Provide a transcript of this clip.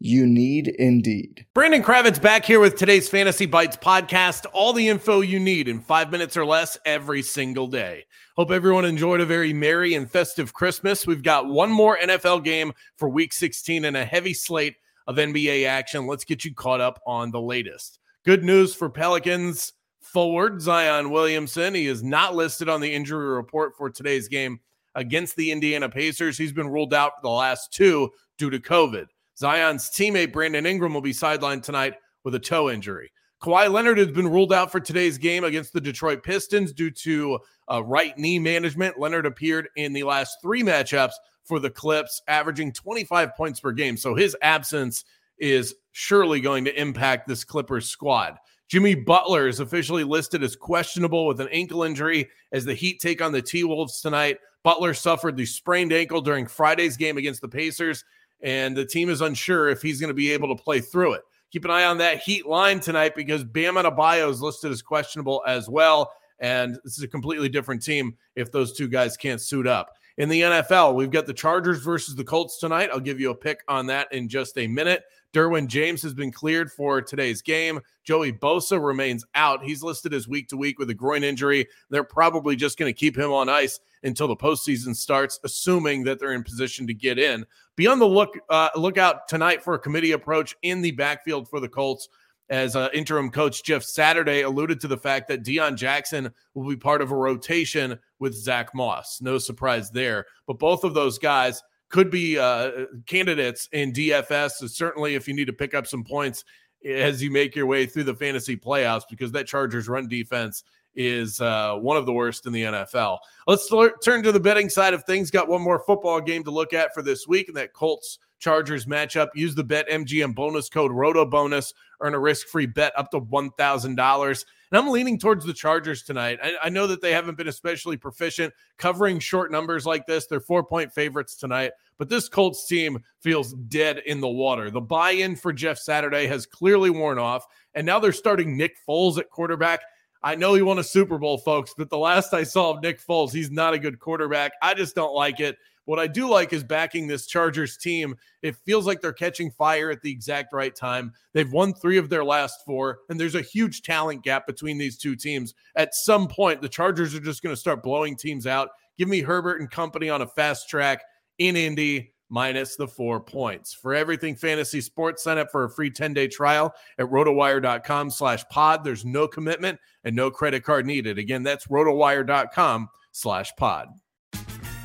You need Indeed. Brandon Kravitz back here with today's Fantasy Bites podcast. All the info you need in five minutes or less every single day. Hope everyone enjoyed a very merry and festive Christmas. We've got one more NFL game for week 16 and a heavy slate of NBA action. Let's get you caught up on the latest. Good news for Pelicans forward Zion Williamson. He is not listed on the injury report for today's game against the Indiana Pacers. He's been ruled out for the last two due to COVID. Zion's teammate Brandon Ingram will be sidelined tonight with a toe injury. Kawhi Leonard has been ruled out for today's game against the Detroit Pistons due to uh, right knee management. Leonard appeared in the last three matchups for the Clips, averaging 25 points per game. So his absence is surely going to impact this Clippers squad. Jimmy Butler is officially listed as questionable with an ankle injury as the Heat take on the T Wolves tonight. Butler suffered the sprained ankle during Friday's game against the Pacers, and the team is unsure if he's going to be able to play through it. Keep an eye on that Heat line tonight because Bam Adebayo is listed as questionable as well. And this is a completely different team if those two guys can't suit up. In the NFL, we've got the Chargers versus the Colts tonight. I'll give you a pick on that in just a minute. Derwin James has been cleared for today's game. Joey Bosa remains out. He's listed as week to week with a groin injury. They're probably just going to keep him on ice until the postseason starts, assuming that they're in position to get in. Be on the look uh, lookout tonight for a committee approach in the backfield for the Colts as uh, interim coach Jeff Saturday alluded to the fact that Deon Jackson will be part of a rotation with Zach Moss. No surprise there. But both of those guys could be uh, candidates in DFS. So certainly, if you need to pick up some points as you make your way through the fantasy playoffs, because that Chargers run defense is uh, one of the worst in the NFL. Let's turn to the betting side of things. Got one more football game to look at for this week, and that Colts Chargers matchup. Use the Bet MGM bonus code Roto Bonus. Earn a risk free bet up to one thousand dollars. And I'm leaning towards the Chargers tonight. I, I, know that they haven't been especially proficient covering short numbers like this. They're four point favorites tonight, but this Colts team feels dead in the water. The buy in for Jeff Saturday has clearly worn off, and now they're starting Nick Foles at quarterback. I know he won a Super Bowl, folks, but the last I saw of Nick Foles, he's not a good quarterback. I just don't like it. What I do like is backing this Chargers team. It feels like they're catching fire at the exact right time. They've won three of their last four, and there's a huge talent gap between these two teams. At some point, the Chargers are just going to start blowing teams out. Give me Herbert and company on a fast track in Indy minus the four points. For everything fantasy sports, sign up for a free 10-day trial at rotowire.com slash pod. There's no commitment and no credit card needed. Again, that's rotowire.com slash pod.